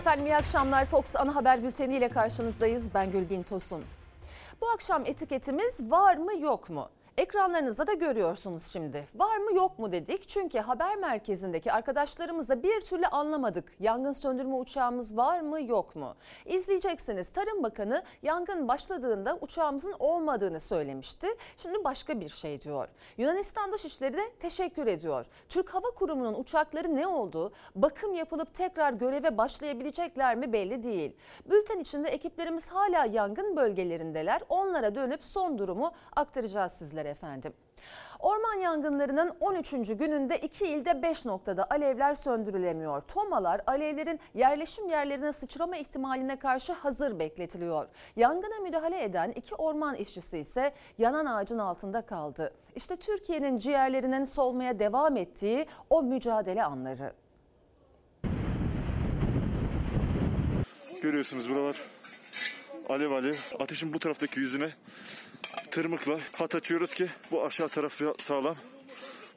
Efendim iyi akşamlar. Fox ana haber bülteni ile karşınızdayız. Ben Gülbin Tosun. Bu akşam etiketimiz var mı yok mu? Ekranlarınızda da görüyorsunuz şimdi. Var mı yok mu dedik. Çünkü haber merkezindeki arkadaşlarımız da bir türlü anlamadık. Yangın söndürme uçağımız var mı yok mu? İzleyeceksiniz. Tarım Bakanı yangın başladığında uçağımızın olmadığını söylemişti. Şimdi başka bir şey diyor. Yunanistan Dışişleri de teşekkür ediyor. Türk Hava Kurumu'nun uçakları ne oldu? Bakım yapılıp tekrar göreve başlayabilecekler mi belli değil. Bülten içinde ekiplerimiz hala yangın bölgelerindeler. Onlara dönüp son durumu aktaracağız sizlere efendim. Orman yangınlarının 13. gününde iki ilde 5 noktada alevler söndürülemiyor. Tomalar alevlerin yerleşim yerlerine sıçrama ihtimaline karşı hazır bekletiliyor. Yangına müdahale eden iki orman işçisi ise yanan ağacın altında kaldı. İşte Türkiye'nin ciğerlerinin solmaya devam ettiği o mücadele anları. Görüyorsunuz buralar alev alev. Ateşin bu taraftaki yüzüne tırmıkla hat açıyoruz ki bu aşağı tarafı sağlam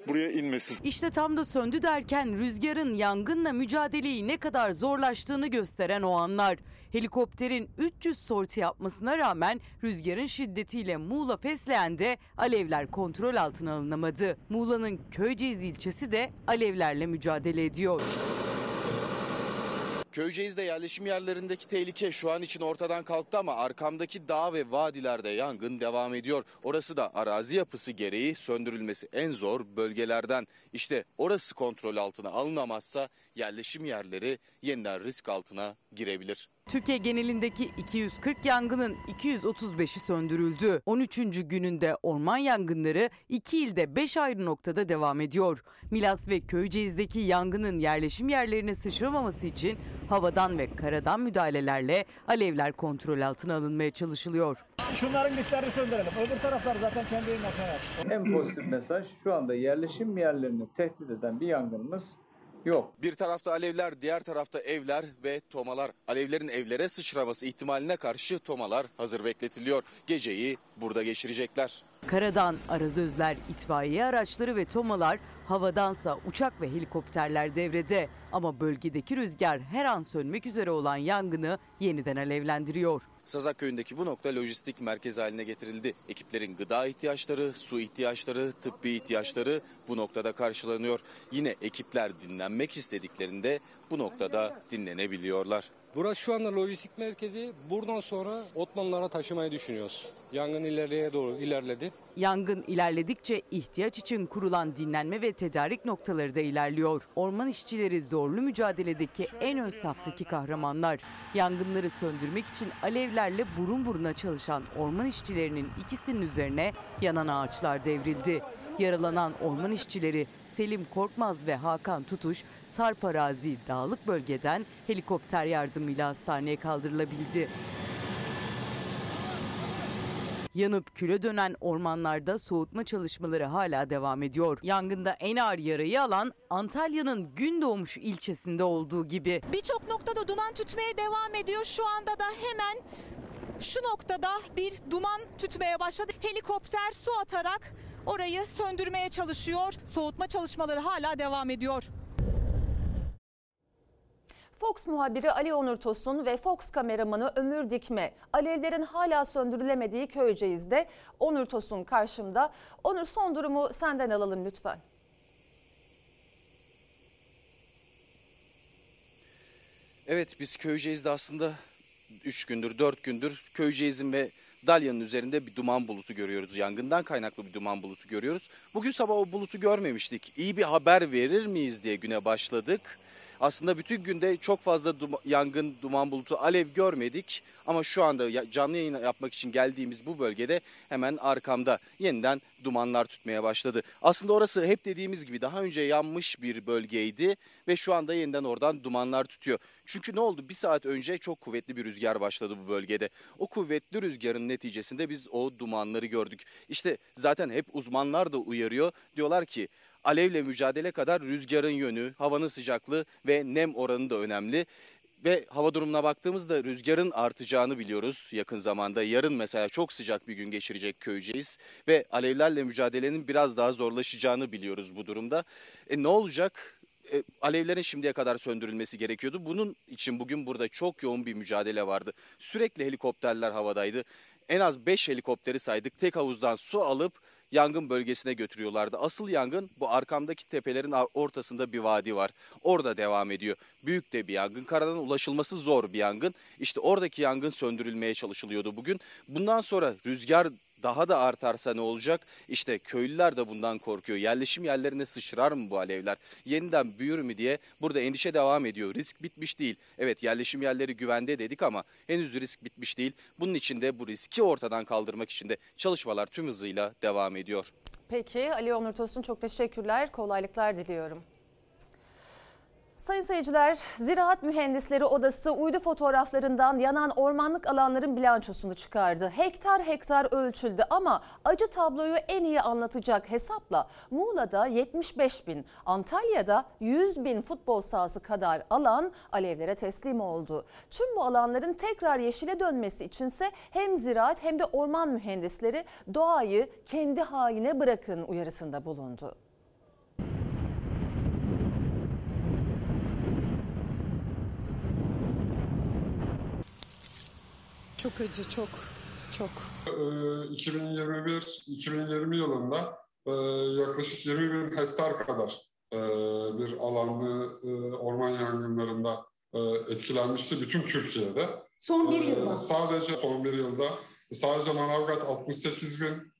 buraya inmesin. İşte tam da söndü derken rüzgarın yangınla mücadeleyi ne kadar zorlaştığını gösteren o anlar. Helikopterin 300 sorti yapmasına rağmen rüzgarın şiddetiyle Muğla Fesleğen'de alevler kontrol altına alınamadı. Muğla'nın Köyceğiz ilçesi de alevlerle mücadele ediyor. Köyceğiz'de yerleşim yerlerindeki tehlike şu an için ortadan kalktı ama arkamdaki dağ ve vadilerde yangın devam ediyor. Orası da arazi yapısı gereği söndürülmesi en zor bölgelerden. İşte orası kontrol altına alınamazsa yerleşim yerleri yeniden risk altına girebilir. Türkiye genelindeki 240 yangının 235'i söndürüldü. 13. gününde orman yangınları 2 ilde 5 ayrı noktada devam ediyor. Milas ve Köyceğiz'deki yangının yerleşim yerlerine sıçramaması için havadan ve karadan müdahalelerle alevler kontrol altına alınmaya çalışılıyor. Şunların güçlerini söndürelim. Öbür taraflar zaten kendi En pozitif mesaj şu anda yerleşim yerlerini tehdit eden bir yangınımız yok. Bir tarafta alevler, diğer tarafta evler ve tomalar. Alevlerin evlere sıçraması ihtimaline karşı tomalar hazır bekletiliyor. Geceyi burada geçirecekler. Karadan arazözler, itfaiye araçları ve tomalar, havadansa uçak ve helikopterler devrede. Ama bölgedeki rüzgar her an sönmek üzere olan yangını yeniden alevlendiriyor. Sazak köyündeki bu nokta lojistik merkez haline getirildi. Ekiplerin gıda ihtiyaçları, su ihtiyaçları, tıbbi ihtiyaçları bu noktada karşılanıyor. Yine ekipler dinlenmek istediklerinde bu noktada dinlenebiliyorlar. Burası şu anda lojistik merkezi. Buradan sonra Otmanlara taşımayı düşünüyoruz. Yangın ileriye doğru ilerledi. Yangın ilerledikçe ihtiyaç için kurulan dinlenme ve tedarik noktaları da ilerliyor. Orman işçileri zorlu mücadeledeki en ön saftaki kahramanlar. Yangınları söndürmek için alevlerle burun buruna çalışan orman işçilerinin ikisinin üzerine yanan ağaçlar devrildi. Yaralanan orman işçileri Selim Korkmaz ve Hakan Tutuş Sarp Arazi dağlık bölgeden helikopter yardımıyla hastaneye kaldırılabildi. Yanıp küle dönen ormanlarda soğutma çalışmaları hala devam ediyor. Yangında en ağır yarayı alan Antalya'nın Gündoğmuş ilçesinde olduğu gibi. Birçok noktada duman tütmeye devam ediyor. Şu anda da hemen şu noktada bir duman tütmeye başladı. Helikopter su atarak orayı söndürmeye çalışıyor. Soğutma çalışmaları hala devam ediyor. Fox muhabiri Ali Onur Tosun ve Fox kameramanı Ömür Dikme alevlerin hala söndürülemediği Köyceğiz'de Onur Tosun karşımda. Onur son durumu senden alalım lütfen. Evet biz Köyceğiz'de aslında 3 gündür 4 gündür Köyceğiz'in ve Dalya'nın üzerinde bir duman bulutu görüyoruz. Yangından kaynaklı bir duman bulutu görüyoruz. Bugün sabah o bulutu görmemiştik. İyi bir haber verir miyiz diye güne başladık. Aslında bütün günde çok fazla duma, yangın, duman bulutu, alev görmedik. Ama şu anda canlı yayın yapmak için geldiğimiz bu bölgede hemen arkamda yeniden dumanlar tutmaya başladı. Aslında orası hep dediğimiz gibi daha önce yanmış bir bölgeydi ve şu anda yeniden oradan dumanlar tutuyor. Çünkü ne oldu? Bir saat önce çok kuvvetli bir rüzgar başladı bu bölgede. O kuvvetli rüzgarın neticesinde biz o dumanları gördük. İşte zaten hep uzmanlar da uyarıyor. Diyorlar ki alevle mücadele kadar rüzgarın yönü, havanın sıcaklığı ve nem oranı da önemli. Ve hava durumuna baktığımızda rüzgarın artacağını biliyoruz yakın zamanda. Yarın mesela çok sıcak bir gün geçirecek köyceğiz ve alevlerle mücadelenin biraz daha zorlaşacağını biliyoruz bu durumda. E ne olacak? e, alevlerin şimdiye kadar söndürülmesi gerekiyordu. Bunun için bugün burada çok yoğun bir mücadele vardı. Sürekli helikopterler havadaydı. En az 5 helikopteri saydık. Tek havuzdan su alıp yangın bölgesine götürüyorlardı. Asıl yangın bu arkamdaki tepelerin ortasında bir vadi var. Orada devam ediyor. Büyük de bir yangın. Karadan ulaşılması zor bir yangın. İşte oradaki yangın söndürülmeye çalışılıyordu bugün. Bundan sonra rüzgar daha da artarsa ne olacak? İşte köylüler de bundan korkuyor. Yerleşim yerlerine sıçrar mı bu alevler? Yeniden büyür mü diye burada endişe devam ediyor. Risk bitmiş değil. Evet yerleşim yerleri güvende dedik ama henüz risk bitmiş değil. Bunun için de bu riski ortadan kaldırmak için de çalışmalar tüm hızıyla devam ediyor. Peki Ali Onur Tosun çok teşekkürler. Kolaylıklar diliyorum. Sayın seyirciler, Ziraat Mühendisleri Odası uydu fotoğraflarından yanan ormanlık alanların bilançosunu çıkardı. Hektar hektar ölçüldü ama acı tabloyu en iyi anlatacak hesapla Muğla'da 75 bin, Antalya'da 100 bin futbol sahası kadar alan alevlere teslim oldu. Tüm bu alanların tekrar yeşile dönmesi içinse hem ziraat hem de orman mühendisleri doğayı kendi haline bırakın uyarısında bulundu. Çok acı, çok, çok. 2021-2020 yılında e, yaklaşık 20 bin hektar kadar e, bir alanlı e, orman yangınlarında etkilenmişti bütün Türkiye'de. Son bir yılda. Sadece son bir yılda sadece Manavgat 68 bin,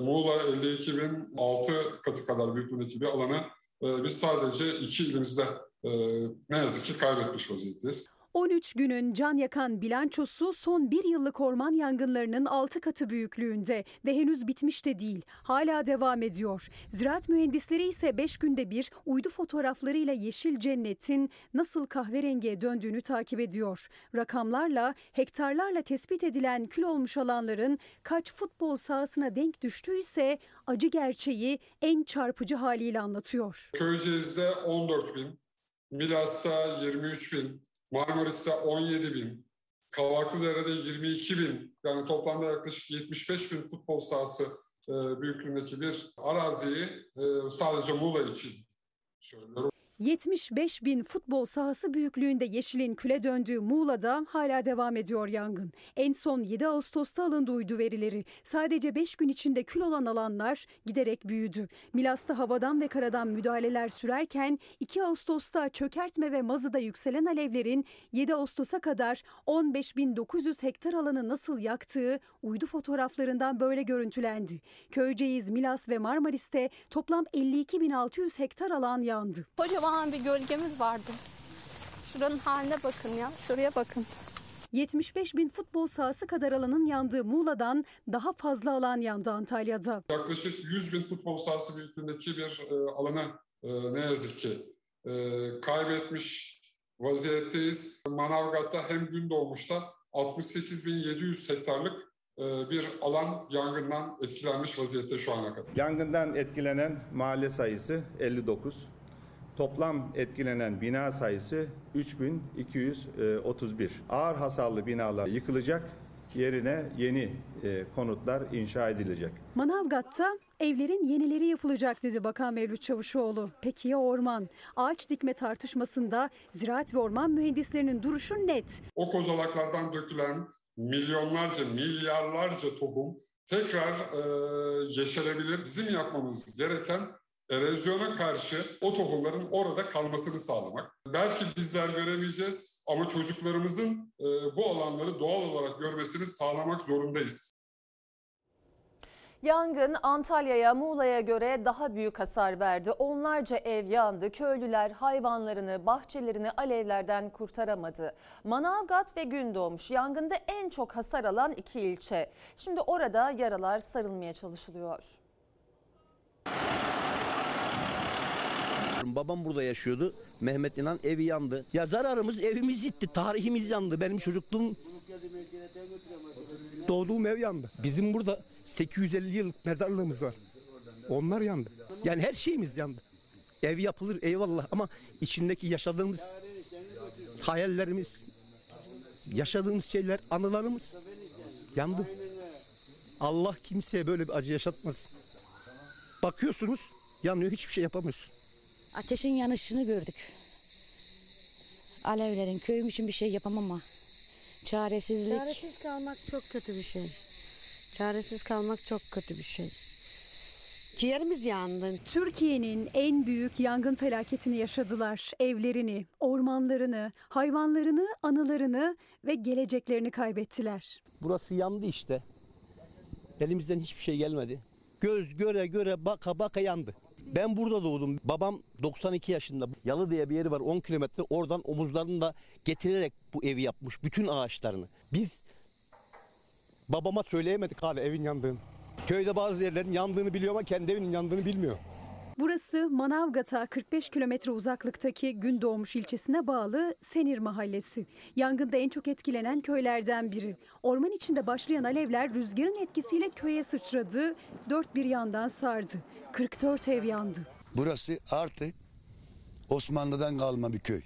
Muğla 52 bin, 6 katı kadar büyüklüğündeki bir alanı biz sadece iki ilimizde ne yazık ki kaybetmiş vaziyetteyiz. 13 günün can yakan bilançosu son bir yıllık orman yangınlarının 6 katı büyüklüğünde ve henüz bitmiş de değil. Hala devam ediyor. Ziraat mühendisleri ise 5 günde bir uydu fotoğraflarıyla yeşil cennetin nasıl kahverengiye döndüğünü takip ediyor. Rakamlarla, hektarlarla tespit edilen kül olmuş alanların kaç futbol sahasına denk düştüyse acı gerçeği en çarpıcı haliyle anlatıyor. Köyceğiz'de 14 bin, Milas'ta 23 bin, Marmaris'te 17 bin, Kavaklıdere'de 22 bin, yani toplamda yaklaşık 75 bin futbol sahası e, büyüklüğündeki bir araziyi e, sadece Muğla için söylüyorum. 75 bin futbol sahası büyüklüğünde yeşilin küle döndüğü Muğla'da hala devam ediyor yangın. En son 7 Ağustos'ta alındı uydu verileri. Sadece 5 gün içinde kül olan alanlar giderek büyüdü. Milas'ta havadan ve karadan müdahaleler sürerken 2 Ağustos'ta çökertme ve mazıda yükselen alevlerin 7 Ağustos'a kadar 15.900 hektar alanı nasıl yaktığı uydu fotoğraflarından böyle görüntülendi. Köyceğiz, Milas ve Marmaris'te toplam 52.600 hektar alan yandı. Kocaman bir gölgemiz vardı. Şuranın haline bakın ya. Şuraya bakın. 75 bin futbol sahası kadar alanın yandığı Muğla'dan daha fazla alan yandı Antalya'da. Yaklaşık 100 bin futbol sahası büyüklüğündeki bir e, alanı e, ne yazık ki e, kaybetmiş vaziyetteyiz. Manavgat'ta hem Gündoğmuş'ta 68.700 hektarlık e, bir alan yangından etkilenmiş vaziyette şu ana kadar. Yangından etkilenen mahalle sayısı 59. Toplam etkilenen bina sayısı 3231. Ağır hasarlı binalar yıkılacak, yerine yeni e, konutlar inşa edilecek. Manavgat'ta evlerin yenileri yapılacak dedi Bakan Mevlüt Çavuşoğlu. Peki ya orman? Ağaç dikme tartışmasında ziraat ve orman mühendislerinin duruşu net. O kozalaklardan dökülen milyonlarca, milyarlarca tohum tekrar e, yeşerebilir. Bizim yapmamız gereken erozyona karşı o tohumların orada kalmasını sağlamak. Belki bizler göremeyeceğiz ama çocuklarımızın e, bu alanları doğal olarak görmesini sağlamak zorundayız. Yangın Antalya'ya, Muğla'ya göre daha büyük hasar verdi. Onlarca ev yandı. Köylüler hayvanlarını, bahçelerini alevlerden kurtaramadı. Manavgat ve Gündoğmuş yangında en çok hasar alan iki ilçe. Şimdi orada yaralar sarılmaya çalışılıyor. Babam burada yaşıyordu. Mehmet İnan evi yandı. Ya zararımız evimiz gitti. Tarihimiz yandı. Benim çocukluğum doğduğum ev yandı. Bizim burada 850 yıllık mezarlığımız var. Onlar yandı. Yani her şeyimiz yandı. Ev yapılır eyvallah ama içindeki yaşadığımız hayallerimiz, yaşadığımız şeyler, anılarımız yandı. Allah kimseye böyle bir acı yaşatmasın. Bakıyorsunuz yanıyor hiçbir şey yapamıyorsun. Ateşin yanışını gördük. Alevlerin köyüm için bir şey yapamam ama çaresizlik. Çaresiz kalmak çok kötü bir şey. Çaresiz kalmak çok kötü bir şey. Ciğerimiz yandı. Türkiye'nin en büyük yangın felaketini yaşadılar. Evlerini, ormanlarını, hayvanlarını, anılarını ve geleceklerini kaybettiler. Burası yandı işte. Elimizden hiçbir şey gelmedi. Göz göre göre baka baka yandı. Ben burada doğdum. Babam 92 yaşında. Yalı diye bir yeri var 10 kilometre. Oradan omuzlarını da getirerek bu evi yapmış. Bütün ağaçlarını. Biz babama söyleyemedik abi evin yandığını. Köyde bazı yerlerin yandığını biliyor ama kendi evinin yandığını bilmiyor. Burası Manavgat'a 45 kilometre uzaklıktaki Gündoğmuş ilçesine bağlı Senir Mahallesi. Yangında en çok etkilenen köylerden biri. Orman içinde başlayan alevler rüzgarın etkisiyle köye sıçradı, dört bir yandan sardı. 44 ev yandı. Burası artık Osmanlı'dan kalma bir köy.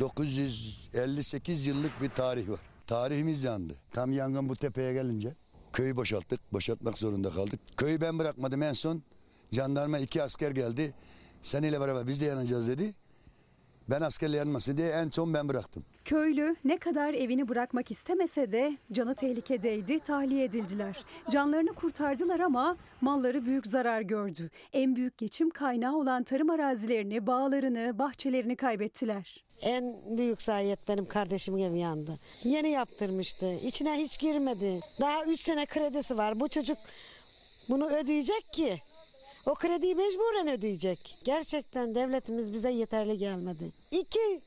958 yıllık bir tarih var. Tarihimiz yandı. Tam yangın bu tepeye gelince köyü boşalttık. Boşaltmak zorunda kaldık. Köyü ben bırakmadım en son. Jandarma iki asker geldi. Seninle beraber biz de yanacağız dedi. Ben askerle yanmasın diye en son ben bıraktım. Köylü ne kadar evini bırakmak istemese de canı tehlikedeydi, tahliye edildiler. Canlarını kurtardılar ama malları büyük zarar gördü. En büyük geçim kaynağı olan tarım arazilerini, bağlarını, bahçelerini kaybettiler. En büyük zayiat benim kardeşimin evi yandı. Yeni yaptırmıştı. İçine hiç girmedi. Daha 3 sene kredisi var. Bu çocuk bunu ödeyecek ki. O krediyi mecburen ödeyecek. Gerçekten devletimiz bize yeterli gelmedi. İki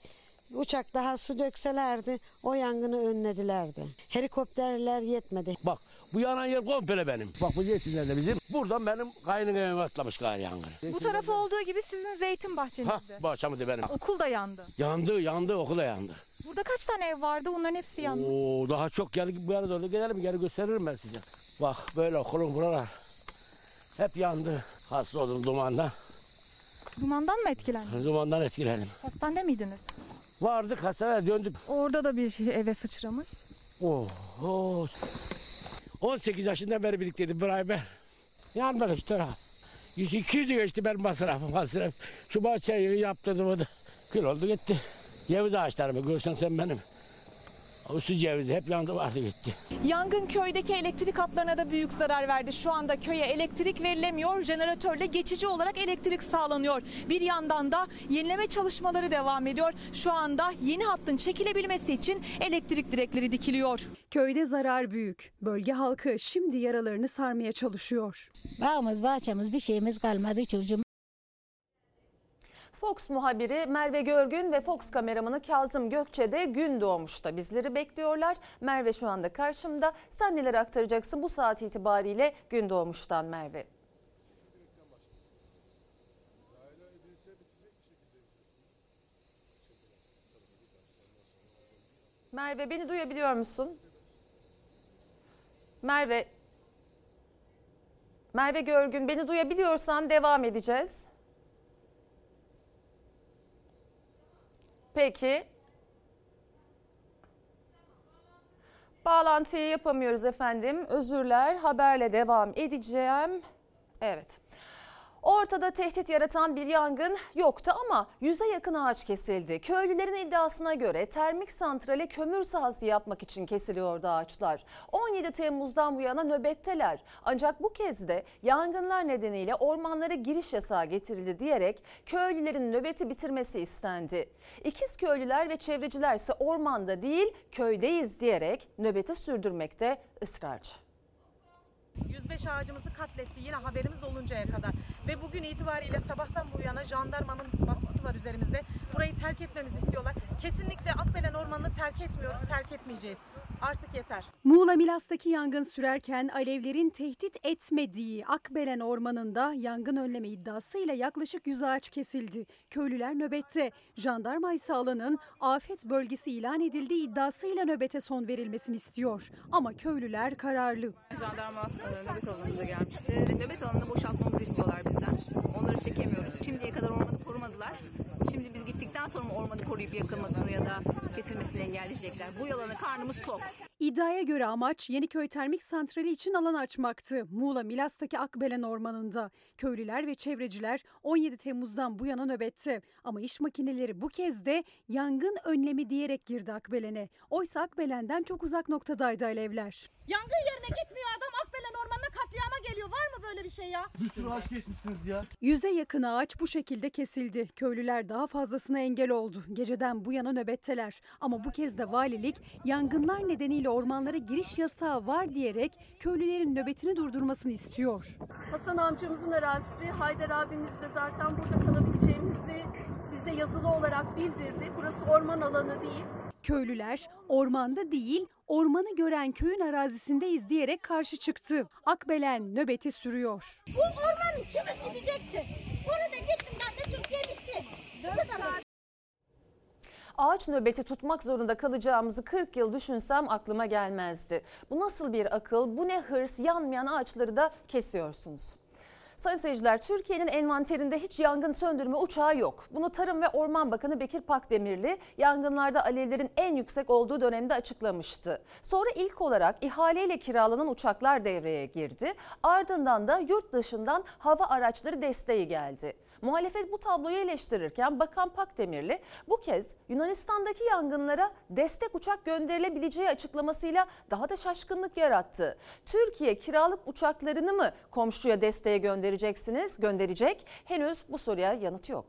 uçak daha su dökselerdi o yangını önledilerdi. Helikopterler yetmedi. Bak bu yanan yer komple benim. Bak bu yetimler de bizim. Buradan benim kaynın evime atlamış gari yangın. Bu tarafı olduğu gibi sizin zeytin Ha bahçenizde. bahçamı da benim. Okul da yandı. Yandı yandı okula yandı. Burada kaç tane ev vardı? Onların hepsi yandı. Oo daha çok gel bu yana doğru gelelim geri gösteririm ben size. Bak böyle okulun buralar hep yandı. Hasta oldum dumandan. Dumandan mı etkilendiniz? Dumandan etkilendim. Hastanede miydiniz? Vardık hastaneye döndük. Orada da bir eve sıçramış. Oh, oh. 18 yaşından beri birlikteydim beraber. Yandık işte. ha. 200 geçti benim masrafım masraf. Şu bahçeyi yaptırdım o da. Kül oldu gitti. Ceviz ağaçlarımı görsen sen benim. O su cevizi hep yandı vardı gitti. Yangın köydeki elektrik hatlarına da büyük zarar verdi. Şu anda köye elektrik verilemiyor. Jeneratörle geçici olarak elektrik sağlanıyor. Bir yandan da yenileme çalışmaları devam ediyor. Şu anda yeni hattın çekilebilmesi için elektrik direkleri dikiliyor. Köyde zarar büyük. Bölge halkı şimdi yaralarını sarmaya çalışıyor. Bağımız, bahçemiz bir şeyimiz kalmadı çocuğum. Fox muhabiri Merve Görgün ve Fox kameramanı Kazım Gökçe de gün doğmuşta bizleri bekliyorlar. Merve şu anda karşımda. Sen neler aktaracaksın bu saat itibariyle gün doğmuştan Merve? Merve beni duyabiliyor musun? Merve Merve Görgün beni duyabiliyorsan devam edeceğiz. Peki. Bağlantıyı yapamıyoruz efendim. Özürler. Haberle devam edeceğim. Evet. Ortada tehdit yaratan bir yangın yoktu ama yüze yakın ağaç kesildi. Köylülerin iddiasına göre termik santrale kömür sahası yapmak için kesiliyordu ağaçlar. 17 Temmuz'dan bu yana nöbetteler. Ancak bu kez de yangınlar nedeniyle ormanlara giriş yasağı getirildi diyerek köylülerin nöbeti bitirmesi istendi. İkiz köylüler ve çevreciler ise ormanda değil köydeyiz diyerek nöbeti sürdürmekte ısrarcı. 105 ağacımızı katletti yine haberimiz oluncaya kadar. Ve bugün itibariyle sabahtan bu yana jandarmanın baskısı var üzerimizde. Burayı terk etmemizi istiyorlar. Kesinlikle Akbelen Ormanı'nı terk etmiyoruz, terk etmeyeceğiz. Artık yeter. Muğla Milas'taki yangın sürerken alevlerin tehdit etmediği Akbelen Ormanı'nda yangın önleme iddiasıyla yaklaşık 100 ağaç kesildi. Köylüler nöbette. Jandarma ise alanın afet bölgesi ilan edildiği iddiasıyla nöbete son verilmesini istiyor. Ama köylüler kararlı. Jandarma e, nöbet alanımıza gelmişti. Nöbet alanını boşaltmamızı istiyorlar bizden. Onları çekemiyoruz. Şimdiye kadar ormanı korumadılar. Şimdi biz gittikten sonra mı ormanı koruyup yakılmasını ya da kesilmesini engelleyecekler? Bu yalanı karnımız tok. İddiaya göre amaç Yeniköy Termik Santrali için alan açmaktı. Muğla Milas'taki Akbelen Ormanı'nda. Köylüler ve çevreciler 17 Temmuz'dan bu yana nöbette. Ama iş makineleri bu kez de yangın önlemi diyerek girdi Akbelen'e. Oysa Akbelen'den çok uzak noktadaydı alevler. Yangın yerine gitmiyor adam Akbelen Ormanı'na katliama geliyor. Var mı böyle bir şey ya? Bir sürü ağaç kesmişsiniz ya. Yüze yakın ağaç bu şekilde kesildi. Köylüler daha fazlasına engel oldu. Geceden bu yana nöbetteler. Ama bu kez de valilik yangınlar nedeniyle ormanlara giriş yasağı var diyerek köylülerin nöbetini durdurmasını istiyor. Hasan amcamızın arazisi, Haydar abimiz de zaten burada kalabileceğimizi bize yazılı olarak bildirdi. Burası orman alanı değil. Köylüler ormanda değil ormanı gören köyün arazisindeyiz diyerek karşı çıktı. Akbelen nöbeti sürüyor. Bu orman kimi gidecekti? Onu da gittim ben de Türkiye bitti. Ağaç nöbeti tutmak zorunda kalacağımızı 40 yıl düşünsem aklıma gelmezdi. Bu nasıl bir akıl, bu ne hırs, yanmayan ağaçları da kesiyorsunuz. Sayın seyirciler, Türkiye'nin envanterinde hiç yangın söndürme uçağı yok. Bunu Tarım ve Orman Bakanı Bekir Pakdemirli yangınlarda alevlerin en yüksek olduğu dönemde açıklamıştı. Sonra ilk olarak ihaleyle kiralanan uçaklar devreye girdi. Ardından da yurt dışından hava araçları desteği geldi. Muhalefet bu tabloyu eleştirirken Bakan Pakdemirli bu kez Yunanistan'daki yangınlara destek uçak gönderilebileceği açıklamasıyla daha da şaşkınlık yarattı. Türkiye kiralık uçaklarını mı komşuya desteğe göndereceksiniz, gönderecek? Henüz bu soruya yanıt yok.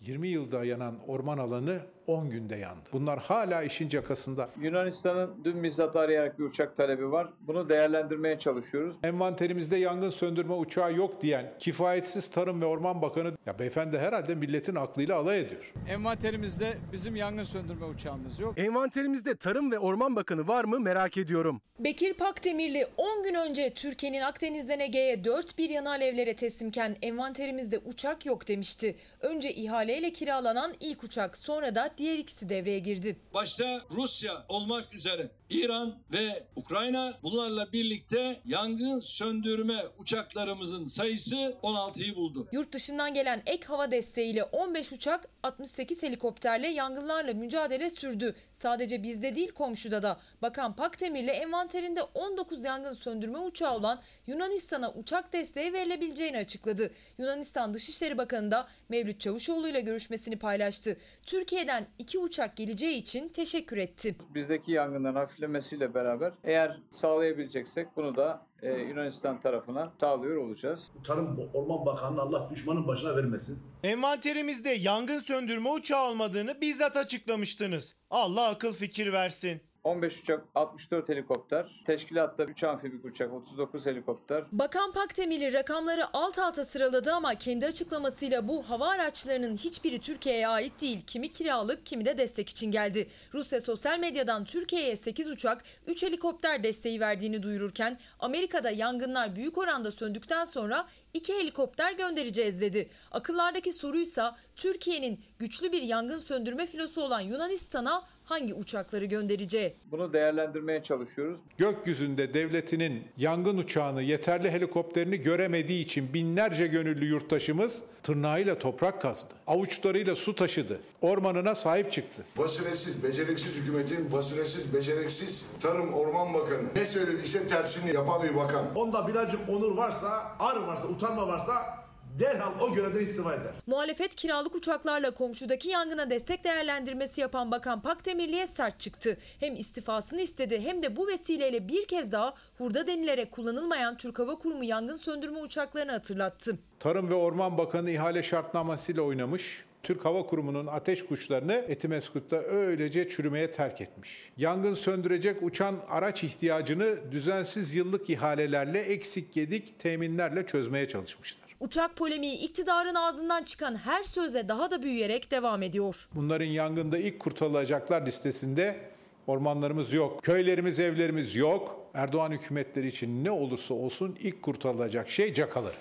20 yılda yanan orman alanı 10 günde yandı. Bunlar hala işin cakasında. Yunanistan'ın dün bizzat arayarak bir uçak talebi var. Bunu değerlendirmeye çalışıyoruz. Envanterimizde yangın söndürme uçağı yok diyen kifayetsiz Tarım ve Orman Bakanı ya beyefendi herhalde milletin aklıyla alay ediyor. Envanterimizde bizim yangın söndürme uçağımız yok. Envanterimizde Tarım ve Orman Bakanı var mı merak ediyorum. Bekir Pakdemirli 10 gün önce Türkiye'nin Akdeniz'den Ege'ye 4 bir yana alevlere teslimken envanterimizde uçak yok demişti. Önce ihaleyle kiralanan ilk uçak sonra da diğer ikisi devreye girdi. Başta Rusya olmak üzere İran ve Ukrayna bunlarla birlikte yangın söndürme uçaklarımızın sayısı 16'yı buldu. Yurt dışından gelen ek hava desteğiyle 15 uçak 68 helikopterle yangınlarla mücadele sürdü. Sadece bizde değil komşuda da. Bakan Pakdemirli envanterinde 19 yangın söndürme uçağı olan Yunanistan'a uçak desteği verilebileceğini açıkladı. Yunanistan Dışişleri Bakanı da Mevlüt Çavuşoğlu ile görüşmesini paylaştı. Türkiye'den iki uçak geleceği için teşekkür etti. Bizdeki yangınların hafiflemesiyle beraber eğer sağlayabileceksek bunu da e, Yunanistan tarafına sağlıyor olacağız. Tarım Orman Bakanı'nın Allah düşmanın başına vermesin. Envanterimizde yangın söndürme uçağı olmadığını bizzat açıklamıştınız. Allah akıl fikir versin. 15 uçak, 64 helikopter, teşkilatta 3 amfibik uçak, 39 helikopter. Bakan Pakdemirli rakamları alt alta sıraladı ama kendi açıklamasıyla bu hava araçlarının hiçbiri Türkiye'ye ait değil. Kimi kiralık kimi de destek için geldi. Rusya sosyal medyadan Türkiye'ye 8 uçak, 3 helikopter desteği verdiğini duyururken Amerika'da yangınlar büyük oranda söndükten sonra iki helikopter göndereceğiz dedi. Akıllardaki soruysa Türkiye'nin güçlü bir yangın söndürme filosu olan Yunanistan'a hangi uçakları göndereceği. Bunu değerlendirmeye çalışıyoruz. Gökyüzünde devletinin yangın uçağını, yeterli helikopterini göremediği için binlerce gönüllü yurttaşımız tırnağıyla toprak kazdı. Avuçlarıyla su taşıdı. Ormanına sahip çıktı. Basiretsiz, beceriksiz hükümetin basiretsiz, beceriksiz Tarım Orman Bakanı ne söylediyse tersini yapan bir bakan. Onda birazcık onur varsa, ar varsa, utanma varsa derhal o görevden istifa eder. Muhalefet kiralık uçaklarla komşudaki yangına destek değerlendirmesi yapan Bakan Pakdemirli'ye sert çıktı. Hem istifasını istedi hem de bu vesileyle bir kez daha hurda denilerek kullanılmayan Türk Hava Kurumu yangın söndürme uçaklarını hatırlattı. Tarım ve Orman Bakanı ihale şartnamesiyle oynamış. Türk Hava Kurumu'nun ateş kuşlarını Etimeskut'ta öylece çürümeye terk etmiş. Yangın söndürecek uçan araç ihtiyacını düzensiz yıllık ihalelerle eksik gedik teminlerle çözmeye çalışmışlar. Uçak polemiği iktidarın ağzından çıkan her sözle daha da büyüyerek devam ediyor. Bunların yangında ilk kurtarılacaklar listesinde ormanlarımız yok, köylerimiz, evlerimiz yok. Erdoğan hükümetleri için ne olursa olsun ilk kurtarılacak şey cakaları.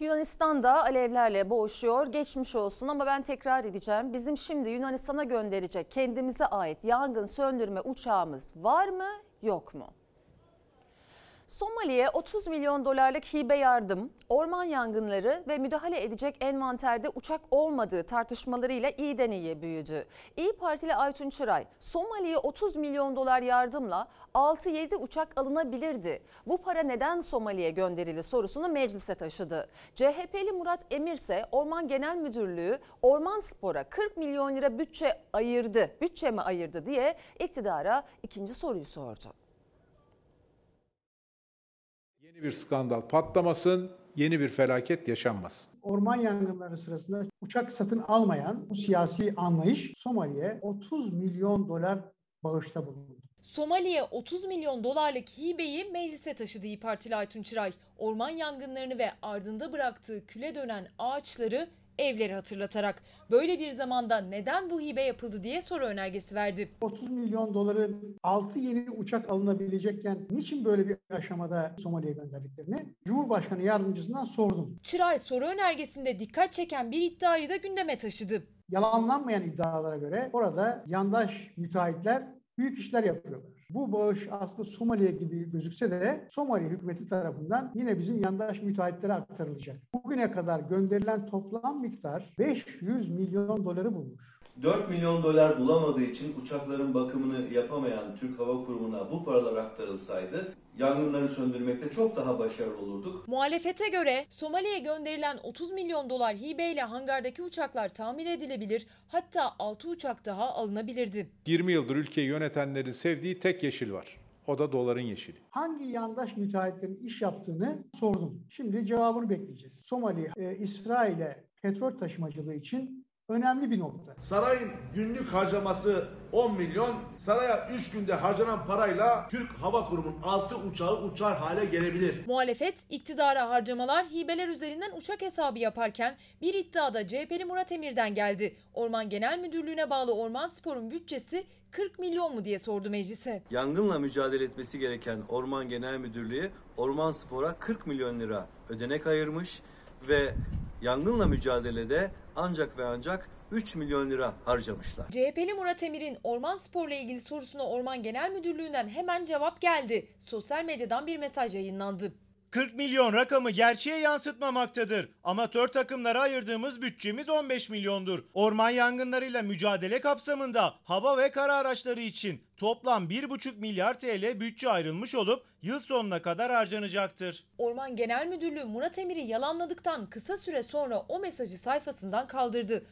Yunanistan da alevlerle boğuşuyor. Geçmiş olsun ama ben tekrar edeceğim. Bizim şimdi Yunanistan'a gönderecek kendimize ait yangın söndürme uçağımız var mı yok mu? Somali'ye 30 milyon dolarlık hibe yardım, orman yangınları ve müdahale edecek envanterde uçak olmadığı tartışmalarıyla iyiden iyiye büyüdü. İyi Partili Aytun Çıray, Somali'ye 30 milyon dolar yardımla 6-7 uçak alınabilirdi. Bu para neden Somali'ye gönderildi sorusunu meclise taşıdı. CHP'li Murat Emir ise Orman Genel Müdürlüğü Orman Spor'a 40 milyon lira bütçe ayırdı, bütçe mi ayırdı diye iktidara ikinci soruyu sordu. Yeni bir skandal patlamasın, yeni bir felaket yaşanmasın. Orman yangınları sırasında uçak satın almayan bu siyasi anlayış Somali'ye 30 milyon dolar bağışta bulundu. Somali'ye 30 milyon dolarlık hibeyi meclise taşıdı İYİ Partili Aytun Çıray. Orman yangınlarını ve ardında bıraktığı küle dönen ağaçları evleri hatırlatarak böyle bir zamanda neden bu hibe yapıldı diye soru önergesi verdi. 30 milyon doları 6 yeni uçak alınabilecekken niçin böyle bir aşamada Somali'ye gönderdiklerini Cumhurbaşkanı yardımcısından sordum. Çıray soru önergesinde dikkat çeken bir iddiayı da gündeme taşıdı. Yalanlanmayan iddialara göre orada yandaş müteahhitler büyük işler yapıyorlar. Bu bağış aslında Somali'ye gibi gözükse de Somali hükümeti tarafından yine bizim yandaş müteahhitlere aktarılacak. Bugüne kadar gönderilen toplam miktar 500 milyon doları bulmuş. 4 milyon dolar bulamadığı için uçakların bakımını yapamayan Türk Hava Kurumu'na bu paralar aktarılsaydı yangınları söndürmekte çok daha başarılı olurduk. Muhalefete göre Somali'ye gönderilen 30 milyon dolar hibeyle hangardaki uçaklar tamir edilebilir hatta 6 uçak daha alınabilirdi. 20 yıldır ülkeyi yönetenlerin sevdiği tek yeşil var. O da doların yeşili. Hangi yandaş müteahhitlerin iş yaptığını sordum. Şimdi cevabını bekleyeceğiz. Somali, e, İsrail'e petrol taşımacılığı için önemli bir nokta. Sarayın günlük harcaması 10 milyon. Saraya 3 günde harcanan parayla Türk Hava Kurumu'nun 6 uçağı uçar hale gelebilir. Muhalefet iktidara harcamalar hibeler üzerinden uçak hesabı yaparken bir iddiada CHP'li Murat Emir'den geldi. Orman Genel Müdürlüğü'ne bağlı Orman Spor'un bütçesi 40 milyon mu diye sordu meclise. Yangınla mücadele etmesi gereken Orman Genel Müdürlüğü Orman Spor'a 40 milyon lira ödenek ayırmış ve yangınla mücadelede ancak ve ancak 3 milyon lira harcamışlar. CHP'li Murat Emir'in Orman Spor'la ilgili sorusuna Orman Genel Müdürlüğü'nden hemen cevap geldi. Sosyal medyadan bir mesaj yayınlandı. 40 milyon rakamı gerçeğe yansıtmamaktadır. Amatör takımlara ayırdığımız bütçemiz 15 milyondur. Orman yangınlarıyla mücadele kapsamında hava ve kara araçları için toplam 1,5 milyar TL bütçe ayrılmış olup yıl sonuna kadar harcanacaktır. Orman Genel Müdürlüğü Murat Emir'i yalanladıktan kısa süre sonra o mesajı sayfasından kaldırdı.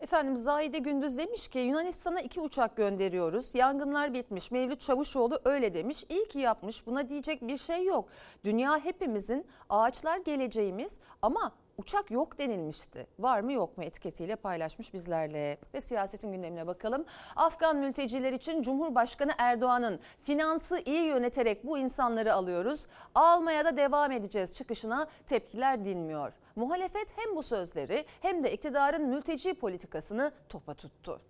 Efendim Zahide Gündüz demiş ki Yunanistan'a iki uçak gönderiyoruz. Yangınlar bitmiş. Mevlüt Çavuşoğlu öyle demiş. İyi ki yapmış. Buna diyecek bir şey yok. Dünya hepimizin ağaçlar geleceğimiz ama uçak yok denilmişti. Var mı yok mu etiketiyle paylaşmış bizlerle. Ve siyasetin gündemine bakalım. Afgan mülteciler için Cumhurbaşkanı Erdoğan'ın finansı iyi yöneterek bu insanları alıyoruz. Almaya da devam edeceğiz çıkışına tepkiler dinmiyor. Muhalefet hem bu sözleri hem de iktidarın mülteci politikasını topa tuttu.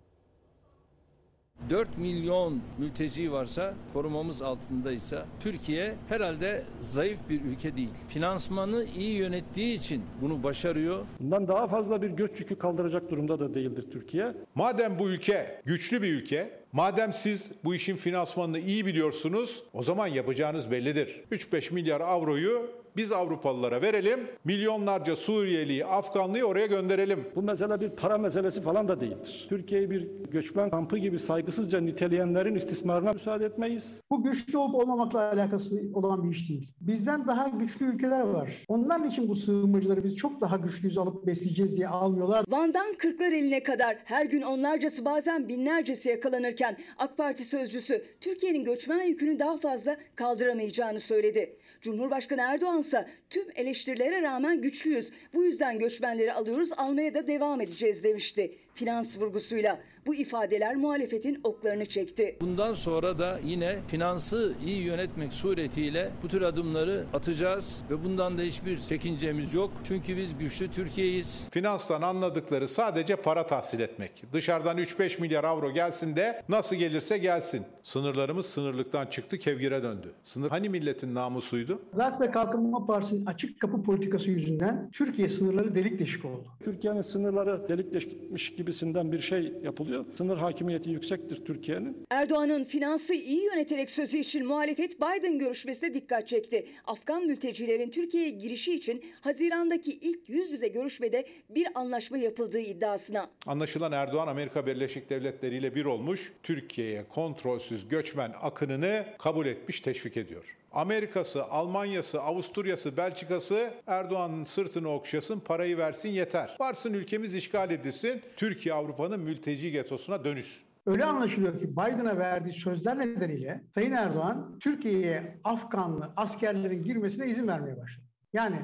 4 milyon mülteci varsa korumamız altındaysa Türkiye herhalde zayıf bir ülke değil. Finansmanı iyi yönettiği için bunu başarıyor. Bundan daha fazla bir göç yükü kaldıracak durumda da değildir Türkiye. Madem bu ülke güçlü bir ülke, madem siz bu işin finansmanını iyi biliyorsunuz, o zaman yapacağınız bellidir. 3-5 milyar avroyu biz Avrupalılara verelim, milyonlarca Suriyeliyi, Afganlıyı oraya gönderelim. Bu mesele bir para meselesi falan da değildir. Türkiye'yi bir göçmen kampı gibi saygısızca niteleyenlerin istismarına müsaade etmeyiz. Bu güçlü olup olmamakla alakası olan bir iş değil. Bizden daha güçlü ülkeler var. Onların için bu sığınmacıları biz çok daha güçlüyüz alıp besleyeceğiz diye almıyorlar. Van'dan Kırklareli'ne kadar her gün onlarcası bazen binlercesi yakalanırken AK Parti sözcüsü Türkiye'nin göçmen yükünü daha fazla kaldıramayacağını söyledi. Cumhurbaşkanı Erdoğan ise tüm eleştirilere rağmen güçlüyüz. Bu yüzden göçmenleri alıyoruz, almaya da devam edeceğiz demişti. Finans vurgusuyla bu ifadeler muhalefetin oklarını çekti. Bundan sonra da yine finansı iyi yönetmek suretiyle bu tür adımları atacağız ve bundan da hiçbir çekincemiz yok. Çünkü biz güçlü Türkiye'yiz. Finanstan anladıkları sadece para tahsil etmek. Dışarıdan 3-5 milyar avro gelsin de nasıl gelirse gelsin. Sınırlarımız sınırlıktan çıktı, kevgire döndü. Sınır hani milletin namusuydu? Zat ve Kalkınma Partisi'nin Paris'in açık kapı politikası yüzünden Türkiye sınırları delik deşik oldu. Türkiye'nin sınırları delik deşmiş gibisinden bir şey yapılıyor. Sınır hakimiyeti yüksektir Türkiye'nin. Erdoğan'ın finansı iyi yöneterek sözü için muhalefet Biden görüşmesine dikkat çekti. Afgan mültecilerin Türkiye'ye girişi için Haziran'daki ilk yüz yüze görüşmede bir anlaşma yapıldığı iddiasına. Anlaşılan Erdoğan Amerika Birleşik Devletleri ile bir olmuş, Türkiye'ye kontrolsüz göçmen akınını kabul etmiş, teşvik ediyor. Amerika'sı, Almanya'sı, Avusturya'sı, Belçika'sı Erdoğan'ın sırtını okşasın, parayı versin yeter. Varsın ülkemiz işgal edilsin, Türkiye Avrupa'nın mülteci getosuna dönüşsün. Öyle anlaşılıyor ki Biden'a verdiği sözler nedeniyle Sayın Erdoğan Türkiye'ye Afganlı askerlerin girmesine izin vermeye başladı. Yani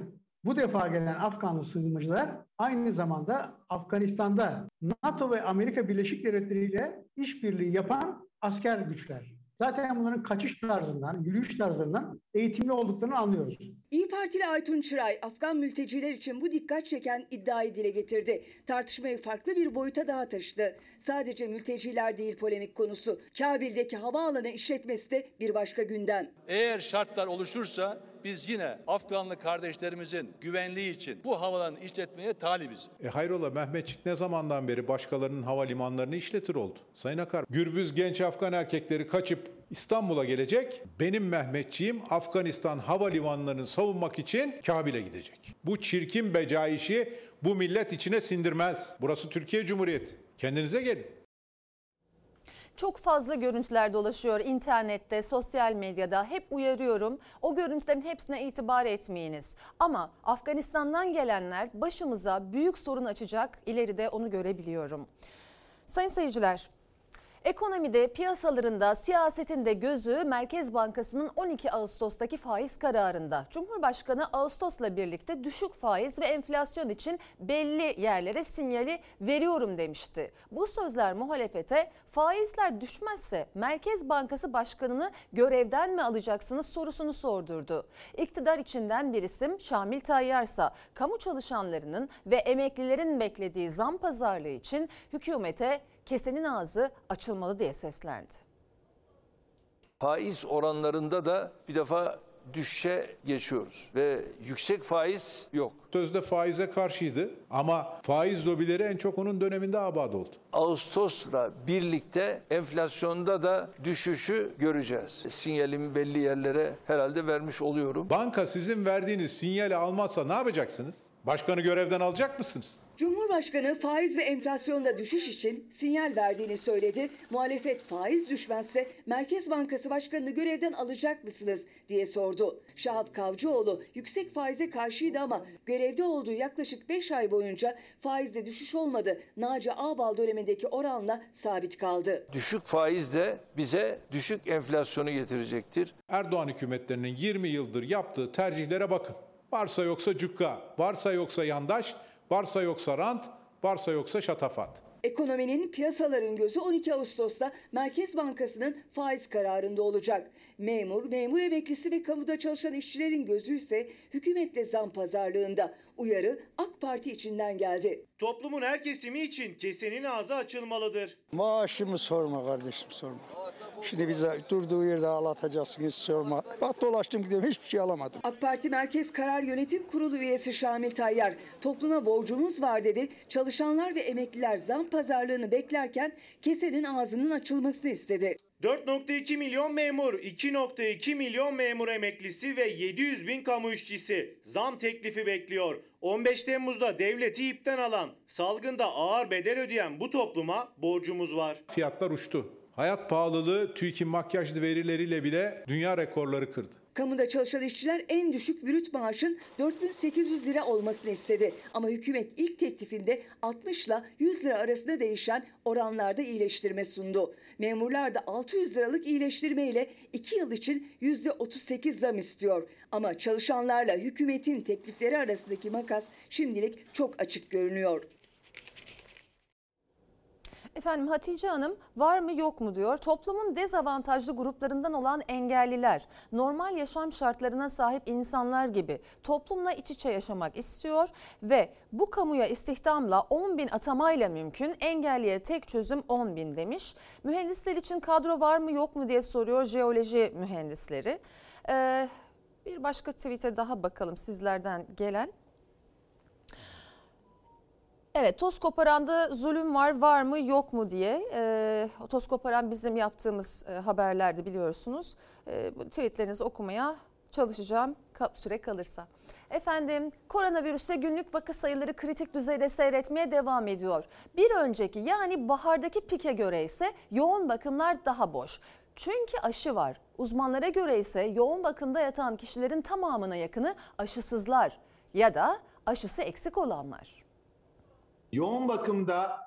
bu defa gelen Afganlı sığınmacılar aynı zamanda Afganistan'da NATO ve Amerika Birleşik Devletleri ile işbirliği yapan asker güçler. Zaten bunların kaçış tarzından, yürüyüş tarzlarından eğitimli olduklarını anlıyoruz. İyi Partili Aytun Çıray, Afgan mülteciler için bu dikkat çeken iddiayı dile getirdi. Tartışmayı farklı bir boyuta daha taşıdı. Sadece mülteciler değil polemik konusu. Kabil'deki havaalanı işletmesi de bir başka gündem. Eğer şartlar oluşursa biz yine Afganlı kardeşlerimizin güvenliği için bu havalanı işletmeye talibiz. E hayrola Mehmetçik ne zamandan beri başkalarının havalimanlarını işletir oldu? Sayın Akar, gürbüz genç Afgan erkekleri kaçıp İstanbul'a gelecek. Benim Mehmetçiğim Afganistan havalimanlarını savunmak için Kabil'e gidecek. Bu çirkin becaişi bu millet içine sindirmez. Burası Türkiye Cumhuriyeti. Kendinize gelin. Çok fazla görüntüler dolaşıyor internette, sosyal medyada. Hep uyarıyorum. O görüntülerin hepsine itibar etmeyiniz. Ama Afganistan'dan gelenler başımıza büyük sorun açacak. İleride onu görebiliyorum. Sayın seyirciler, Ekonomide, piyasalarında, siyasetinde gözü Merkez Bankası'nın 12 Ağustos'taki faiz kararında. Cumhurbaşkanı Ağustos'la birlikte düşük faiz ve enflasyon için belli yerlere sinyali veriyorum demişti. Bu sözler muhalefete faizler düşmezse Merkez Bankası Başkanı'nı görevden mi alacaksınız sorusunu sordurdu. İktidar içinden bir isim Şamil Tayyarsa kamu çalışanlarının ve emeklilerin beklediği zam pazarlığı için hükümete kesenin ağzı açılmalı diye seslendi. Faiz oranlarında da bir defa düşüşe geçiyoruz ve yüksek faiz yok. Sözde faize karşıydı ama faiz lobileri en çok onun döneminde abad oldu. Ağustos'la birlikte enflasyonda da düşüşü göreceğiz. Sinyalimi belli yerlere herhalde vermiş oluyorum. Banka sizin verdiğiniz sinyali almazsa ne yapacaksınız? Başkanı görevden alacak mısınız? Cumhurbaşkanı faiz ve enflasyonda düşüş için sinyal verdiğini söyledi. Muhalefet faiz düşmezse Merkez Bankası Başkanı'nı görevden alacak mısınız diye sordu. Şahap Kavcıoğlu yüksek faize karşıydı ama görevde olduğu yaklaşık 5 ay boyunca faizde düşüş olmadı. Naci Ağbal dönemindeki oranla sabit kaldı. Düşük faiz de bize düşük enflasyonu getirecektir. Erdoğan hükümetlerinin 20 yıldır yaptığı tercihlere bakın. Varsa yoksa cukka, varsa yoksa yandaş, varsa yoksa rant, varsa yoksa şatafat. Ekonominin piyasaların gözü 12 Ağustos'ta Merkez Bankası'nın faiz kararında olacak. Memur, memur emeklisi ve kamuda çalışan işçilerin gözü ise hükümetle zam pazarlığında. Uyarı AK Parti içinden geldi. Toplumun her kesimi için kesenin ağzı açılmalıdır. Maaşımı sorma kardeşim sorma. Şimdi bize durduğu yerde ağlatacaksınız sorma. Bak dolaştım gidiyorum hiçbir şey alamadım. AK Parti Merkez Karar Yönetim Kurulu üyesi Şamil Tayyar topluma borcumuz var dedi. Çalışanlar ve emekliler zam pazarlığını beklerken kesenin ağzının açılmasını istedi. 4.2 milyon memur, 2.2 milyon memur emeklisi ve 700 bin kamu işçisi zam teklifi bekliyor. 15 Temmuz'da devleti ipten alan, salgında ağır bedel ödeyen bu topluma borcumuz var. Fiyatlar uçtu. Hayat pahalılığı TÜİK'in makyaj verileriyle bile dünya rekorları kırdı. Kamuda çalışan işçiler en düşük brüt maaşın 4800 lira olmasını istedi. Ama hükümet ilk teklifinde 60 ile 100 lira arasında değişen oranlarda iyileştirme sundu. Memurlar da 600 liralık iyileştirme ile 2 yıl için %38 zam istiyor. Ama çalışanlarla hükümetin teklifleri arasındaki makas şimdilik çok açık görünüyor. Efendim Hatice Hanım var mı yok mu diyor. Toplumun dezavantajlı gruplarından olan engelliler normal yaşam şartlarına sahip insanlar gibi toplumla iç içe yaşamak istiyor ve bu kamuya istihdamla 10 bin atamayla mümkün engelliye tek çözüm 10 bin demiş. Mühendisler için kadro var mı yok mu diye soruyor jeoloji mühendisleri. Ee, Bir başka tweet'e daha bakalım sizlerden gelen. Evet toz koparanda zulüm var var mı yok mu diye e, toz koparan bizim yaptığımız e, haberlerdi biliyorsunuz. E, bu tweetlerinizi okumaya çalışacağım süre kalırsa. Efendim koronavirüse günlük vaka sayıları kritik düzeyde seyretmeye devam ediyor. Bir önceki yani bahardaki pike göre ise yoğun bakımlar daha boş. Çünkü aşı var. Uzmanlara göre ise yoğun bakımda yatan kişilerin tamamına yakını aşısızlar ya da aşısı eksik olanlar. Yoğun bakımda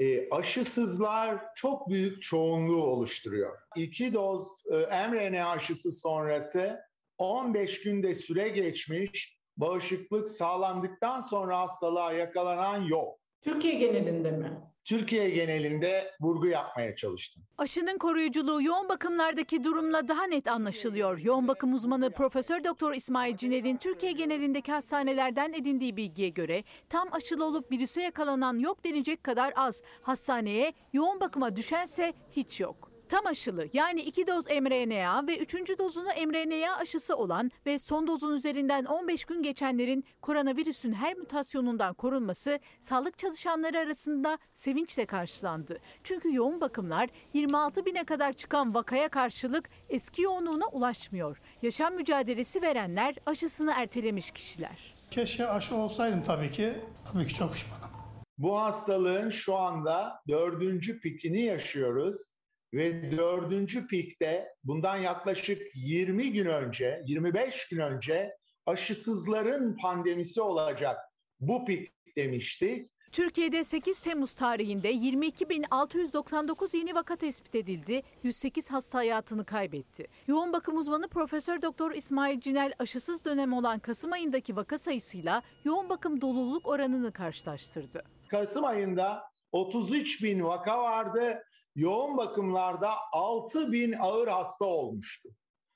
e, aşısızlar çok büyük çoğunluğu oluşturuyor. İki doz e, mRNA aşısı sonrası 15 günde süre geçmiş, bağışıklık sağlandıktan sonra hastalığa yakalanan yok. Türkiye genelinde mi? Türkiye genelinde vurgu yapmaya çalıştım. Aşının koruyuculuğu yoğun bakımlardaki durumla daha net anlaşılıyor. Yoğun bakım uzmanı Profesör Doktor İsmail Ciner'in Türkiye genelindeki hastanelerden edindiği bilgiye göre tam aşılı olup virüse yakalanan yok denecek kadar az. Hastaneye yoğun bakıma düşense hiç yok. Tam aşılı yani iki doz mRNA ve üçüncü dozunu mRNA aşısı olan ve son dozun üzerinden 15 gün geçenlerin koronavirüsün her mutasyonundan korunması sağlık çalışanları arasında sevinçle karşılandı. Çünkü yoğun bakımlar 26 bine kadar çıkan vakaya karşılık eski yoğunluğuna ulaşmıyor. Yaşam mücadelesi verenler aşısını ertelemiş kişiler. Keşke aşı olsaydım tabii ki. Tabii ki çok pişmanım. Bu hastalığın şu anda dördüncü pikini yaşıyoruz ve dördüncü pikte bundan yaklaşık 20 gün önce, 25 gün önce aşısızların pandemisi olacak bu pik demiştik. Türkiye'de 8 Temmuz tarihinde 22.699 yeni vaka tespit edildi. 108 hasta hayatını kaybetti. Yoğun bakım uzmanı Profesör Doktor İsmail Cinel aşısız dönem olan Kasım ayındaki vaka sayısıyla yoğun bakım doluluk oranını karşılaştırdı. Kasım ayında 33 bin vaka vardı yoğun bakımlarda 6 bin ağır hasta olmuştu.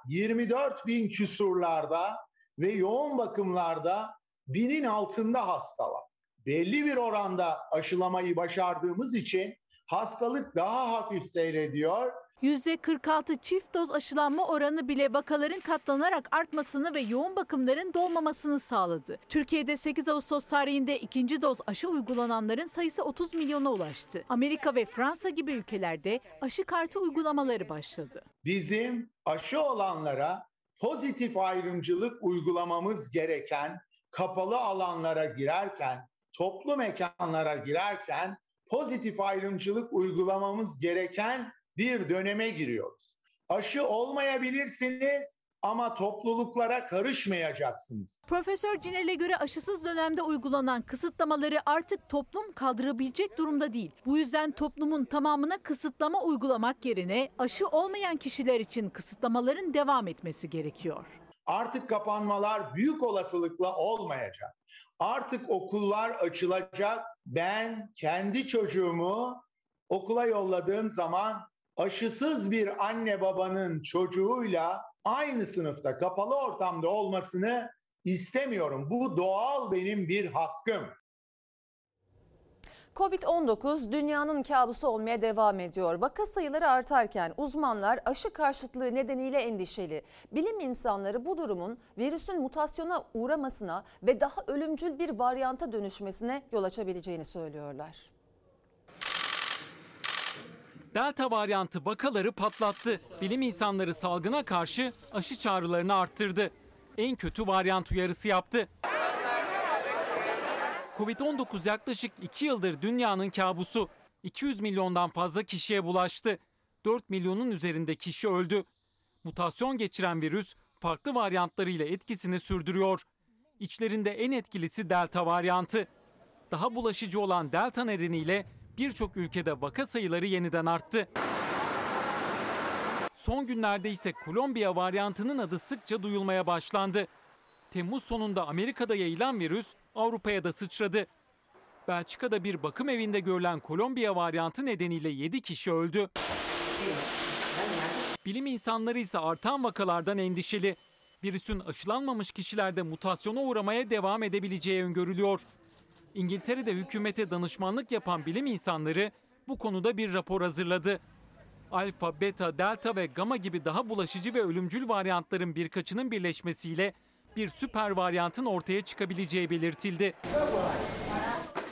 24 bin küsurlarda ve yoğun bakımlarda binin altında hasta var. Belli bir oranda aşılamayı başardığımız için hastalık daha hafif seyrediyor %46 çift doz aşılanma oranı bile vakaların katlanarak artmasını ve yoğun bakımların dolmamasını sağladı. Türkiye'de 8 Ağustos tarihinde ikinci doz aşı uygulananların sayısı 30 milyona ulaştı. Amerika ve Fransa gibi ülkelerde aşı kartı uygulamaları başladı. Bizim aşı olanlara pozitif ayrımcılık uygulamamız gereken kapalı alanlara girerken, toplu mekanlara girerken pozitif ayrımcılık uygulamamız gereken bir döneme giriyoruz. Aşı olmayabilirsiniz ama topluluklara karışmayacaksınız. Profesör Cinel'e göre aşısız dönemde uygulanan kısıtlamaları artık toplum kaldırabilecek durumda değil. Bu yüzden toplumun tamamına kısıtlama uygulamak yerine aşı olmayan kişiler için kısıtlamaların devam etmesi gerekiyor. Artık kapanmalar büyük olasılıkla olmayacak. Artık okullar açılacak. Ben kendi çocuğumu okula yolladığım zaman aşısız bir anne babanın çocuğuyla aynı sınıfta kapalı ortamda olmasını istemiyorum. Bu doğal benim bir hakkım. Covid-19 dünyanın kabusu olmaya devam ediyor. Vaka sayıları artarken uzmanlar aşı karşıtlığı nedeniyle endişeli. Bilim insanları bu durumun virüsün mutasyona uğramasına ve daha ölümcül bir varyanta dönüşmesine yol açabileceğini söylüyorlar. Delta varyantı vakaları patlattı. Bilim insanları salgına karşı aşı çağrılarını arttırdı. En kötü varyant uyarısı yaptı. Covid-19 yaklaşık 2 yıldır dünyanın kabusu. 200 milyondan fazla kişiye bulaştı. 4 milyonun üzerinde kişi öldü. Mutasyon geçiren virüs farklı varyantlarıyla etkisini sürdürüyor. İçlerinde en etkilisi delta varyantı. Daha bulaşıcı olan delta nedeniyle birçok ülkede vaka sayıları yeniden arttı. Son günlerde ise Kolombiya varyantının adı sıkça duyulmaya başlandı. Temmuz sonunda Amerika'da yayılan virüs Avrupa'ya da sıçradı. Belçika'da bir bakım evinde görülen Kolombiya varyantı nedeniyle 7 kişi öldü. Bilim insanları ise artan vakalardan endişeli. Virüsün aşılanmamış kişilerde mutasyona uğramaya devam edebileceği öngörülüyor. İngiltere'de hükümete danışmanlık yapan bilim insanları bu konuda bir rapor hazırladı. Alfa, beta, delta ve gamma gibi daha bulaşıcı ve ölümcül varyantların birkaçının birleşmesiyle bir süper varyantın ortaya çıkabileceği belirtildi.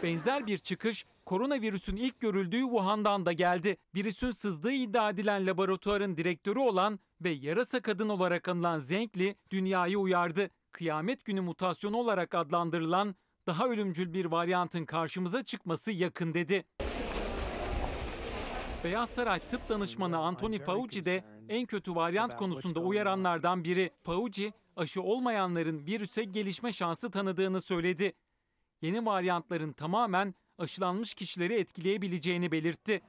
Benzer bir çıkış koronavirüsün ilk görüldüğü Wuhan'dan da geldi. Virüsün sızdığı iddia edilen laboratuvarın direktörü olan ve yarasa kadın olarak anılan Zengli dünyayı uyardı. Kıyamet günü mutasyonu olarak adlandırılan daha ölümcül bir varyantın karşımıza çıkması yakın dedi. Beyaz Saray tıp danışmanı Anthony Fauci de en kötü varyant konusunda uyaranlardan biri. Fauci, aşı olmayanların virüse gelişme şansı tanıdığını söyledi. Yeni varyantların tamamen aşılanmış kişileri etkileyebileceğini belirtti.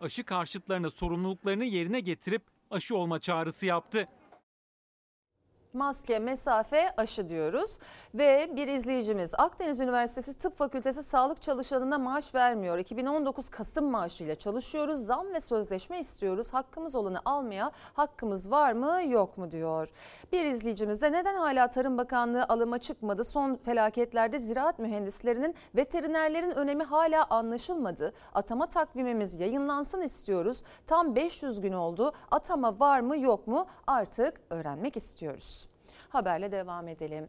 Aşı karşıtlarına sorumluluklarını yerine getirip aşı olma çağrısı yaptı. Maske, mesafe, aşı diyoruz. Ve bir izleyicimiz Akdeniz Üniversitesi Tıp Fakültesi sağlık çalışanına maaş vermiyor. 2019 Kasım maaşıyla çalışıyoruz. Zam ve sözleşme istiyoruz. Hakkımız olanı almaya hakkımız var mı yok mu diyor. Bir izleyicimiz de neden hala Tarım Bakanlığı alıma çıkmadı? Son felaketlerde ziraat mühendislerinin, veterinerlerin önemi hala anlaşılmadı. Atama takvimimiz yayınlansın istiyoruz. Tam 500 gün oldu. Atama var mı yok mu artık öğrenmek istiyoruz. Haberle devam edelim.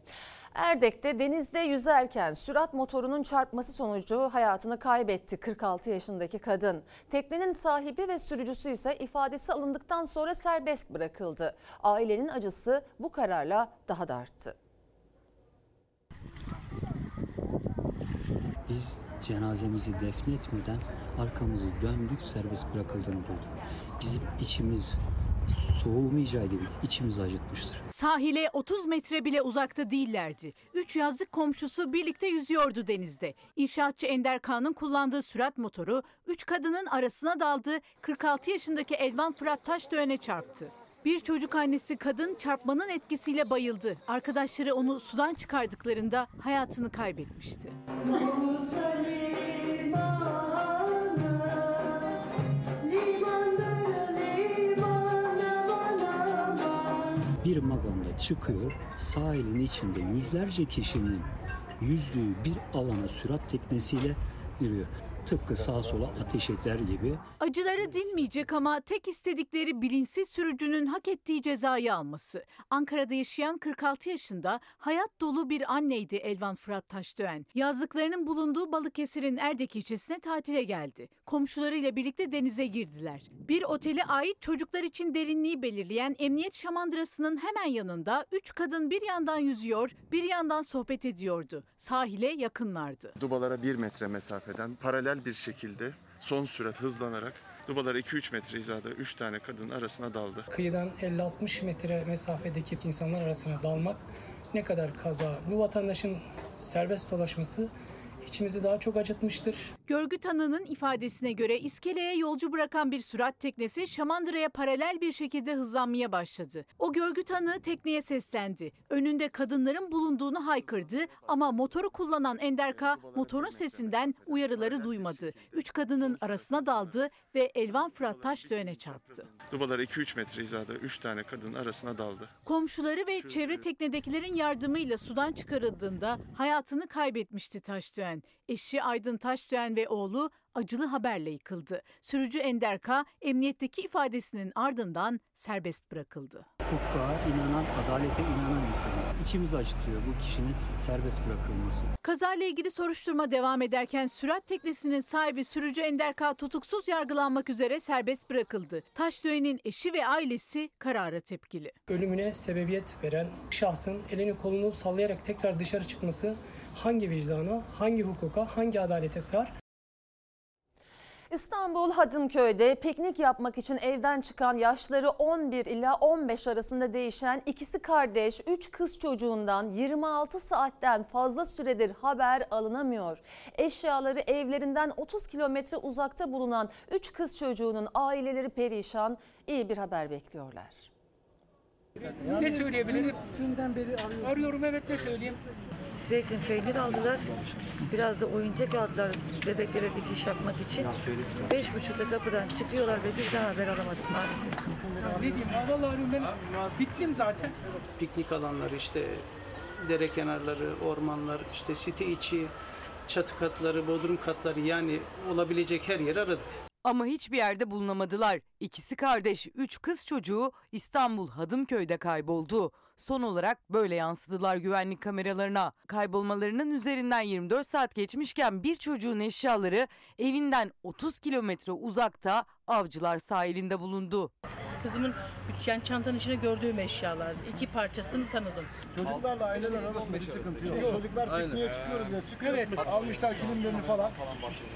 Erdek'te denizde yüzerken sürat motorunun çarpması sonucu hayatını kaybetti 46 yaşındaki kadın. Teknenin sahibi ve sürücüsü ise ifadesi alındıktan sonra serbest bırakıldı. Ailenin acısı bu kararla daha da arttı. Biz cenazemizi defnetmeden arkamızı döndük serbest bırakıldığını duyduk. Bizim içimiz soğumayacağı gibi içimizi acıtmıştır. Sahile 30 metre bile uzakta değillerdi. Üç yazlık komşusu birlikte yüzüyordu denizde. İnşaatçı Ender Kağan'ın kullandığı sürat motoru üç kadının arasına daldı. 46 yaşındaki Elvan Fırat Taşdöğen'e çarptı. Bir çocuk annesi kadın çarpmanın etkisiyle bayıldı. Arkadaşları onu sudan çıkardıklarında hayatını kaybetmişti. Bir maganda çıkıyor sahilin içinde yüzlerce kişinin yüzdüğü bir alana sürat teknesiyle yürüyor. Tıpkı sağa sola ateş eder gibi Acıları dinmeyecek ama tek istedikleri bilinçsiz sürücünün hak ettiği cezayı alması. Ankara'da yaşayan 46 yaşında hayat dolu bir anneydi Elvan Fırat Taşdöğen. Yazlıklarının bulunduğu Balıkesir'in Erdek ilçesine tatile geldi. Komşularıyla birlikte denize girdiler. Bir otele ait çocuklar için derinliği belirleyen emniyet şamandırasının hemen yanında üç kadın bir yandan yüzüyor, bir yandan sohbet ediyordu. Sahile yakınlardı. Dubalara 1 metre mesafeden paralel bir şekilde son sürat hızlanarak dubalara 2-3 metre hizada 3 tane kadın arasına daldı. Kıyıdan 50-60 metre mesafedeki insanlar arasına dalmak ne kadar kaza. Bu vatandaşın serbest dolaşması içimizi daha çok acıtmıştır. Görgü tanığının ifadesine göre iskeleye yolcu bırakan bir sürat teknesi Şamandıra'ya paralel bir şekilde hızlanmaya başladı. O görgü tanığı tekneye seslendi. Önünde kadınların bulunduğunu haykırdı ama motoru kullanan Enderka motorun sesinden uyarıları duymadı. Üç kadının arasına daldı ve Elvan Fırat Taşdöğen'e çarptı. Dubalara 2-3 metre hizada 3 tane kadın arasına daldı. Komşuları ve çevre teknedekilerin yardımıyla sudan çıkarıldığında hayatını kaybetmişti Taşdöğen. Eşi Aydın Taşdöğen ve oğlu acılı haberle yıkıldı. Sürücü Enderka emniyetteki ifadesinin ardından serbest bırakıldı. hukuka inanan, adalete inanan insanız. İçimizi acıtıyor bu kişinin serbest bırakılması. Kazayla ilgili soruşturma devam ederken sürat teknesinin sahibi sürücü Enderka tutuksuz yargılanmak üzere serbest bırakıldı. Taşdöğen'in eşi ve ailesi karara tepkili. Ölümüne sebebiyet veren şahsın elini kolunu sallayarak tekrar dışarı çıkması hangi vicdana, hangi hukuka, hangi adalete sığar? İstanbul Hadımköy'de piknik yapmak için evden çıkan yaşları 11 ila 15 arasında değişen ikisi kardeş 3 kız çocuğundan 26 saatten fazla süredir haber alınamıyor. Eşyaları evlerinden 30 kilometre uzakta bulunan 3 kız çocuğunun aileleri perişan iyi bir haber bekliyorlar. Ne söyleyebilirim? Dünden beri arıyorum. Arıyorum evet ne söyleyeyim? Zeytin peynir aldılar. Biraz da oyuncak aldılar bebeklere dikiş yapmak için. Beş buçukta kapıdan çıkıyorlar ve bir daha haber alamadık maalesef. Ne diyeyim? Vallahi arıyorum ben. Bittim zaten. piknik alanları işte dere kenarları, ormanlar, işte site içi, çatı katları, bodrum katları yani olabilecek her yeri aradık. Ama hiçbir yerde bulunamadılar. İkisi kardeş, üç kız çocuğu İstanbul Hadımköy'de kayboldu. Son olarak böyle yansıdılar güvenlik kameralarına. Kaybolmalarının üzerinden 24 saat geçmişken bir çocuğun eşyaları evinden 30 kilometre uzakta Avcılar sahilinde bulundu. Kızımın yani çantanın içine gördüğüm eşyalar. iki parçasını tanıdım. Çocuklarla aileler arasında bir sıkıntı yok. Yok. Çocuklar pikniğe çıkıyoruz diye çıkıyor. Evet. Almışlar kilimlerini falan.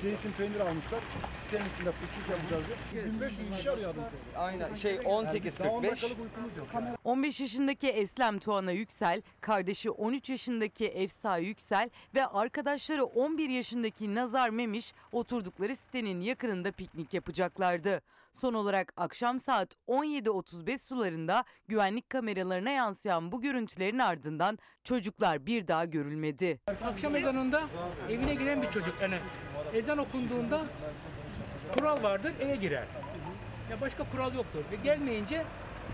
Zeytin peynir almışlar. Sitenin içinde piknik yapacağız diye. 1500 kişi arıyor Hadımköy'de. Aynen şey Yani daha 10 18.45. dakikalık uykumuz yok. 15 yaşındaki Eslem Tuana Yüksel, kardeşi 13 yaşındaki Efsa Yüksel ve arkadaşları 11 yaşındaki Nazar Memiş oturdukları sitenin yakınında piknik yapacaklardı. Son olarak akşam saat 17.35 sularında güvenlik kameralarına yansıyan bu görüntülerin ardından çocuklar bir daha görülmedi. Akşam ezanında evine giren bir çocuk yani ezan okunduğunda kural vardır eve girer. Ya başka kural yoktur. Ve gelmeyince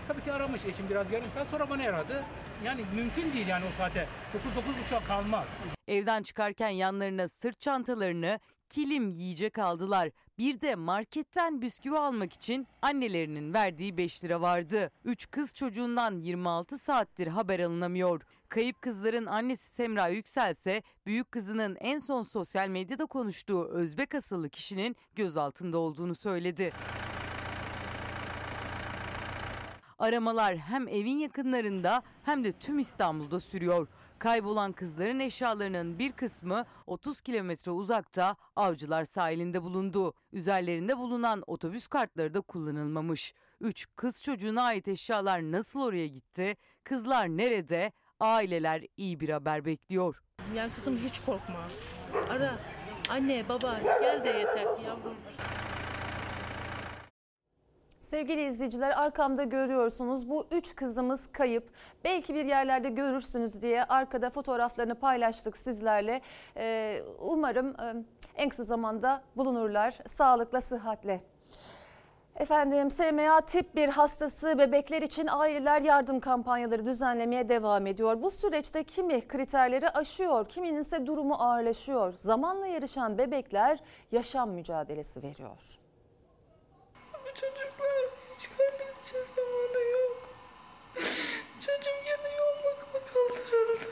tabii ki aramış eşim biraz yarım saat sonra bana aradı. Yani mümkün değil yani o saate. 9 buçuk kalmaz. Evden çıkarken yanlarına sırt çantalarını, kilim yiyecek aldılar. Bir de marketten bisküvi almak için annelerinin verdiği 5 lira vardı. 3 kız çocuğundan 26 saattir haber alınamıyor. Kayıp kızların annesi Semra Yükselse büyük kızının en son sosyal medyada konuştuğu Özbek asıllı kişinin gözaltında olduğunu söyledi. Aramalar hem evin yakınlarında hem de tüm İstanbul'da sürüyor. Kaybolan kızların eşyalarının bir kısmı 30 kilometre uzakta Avcılar sahilinde bulundu. Üzerlerinde bulunan otobüs kartları da kullanılmamış. Üç kız çocuğuna ait eşyalar nasıl oraya gitti? Kızlar nerede? Aileler iyi bir haber bekliyor. Yani kızım hiç korkma. Ara. Anne baba gel de yeter ki yavrum. Sevgili izleyiciler arkamda görüyorsunuz bu üç kızımız kayıp. Belki bir yerlerde görürsünüz diye arkada fotoğraflarını paylaştık sizlerle. Ee, umarım e, en kısa zamanda bulunurlar sağlıkla sıhhatle. Efendim SMA tip 1 hastası bebekler için aileler yardım kampanyaları düzenlemeye devam ediyor. Bu süreçte kimi kriterleri aşıyor, kiminin ise durumu ağırlaşıyor. Zamanla yarışan bebekler yaşam mücadelesi veriyor. Çocuklar hiç kaybedecek zamanı yok. Çocuğum yine yoğun bakıma kaldırıldı.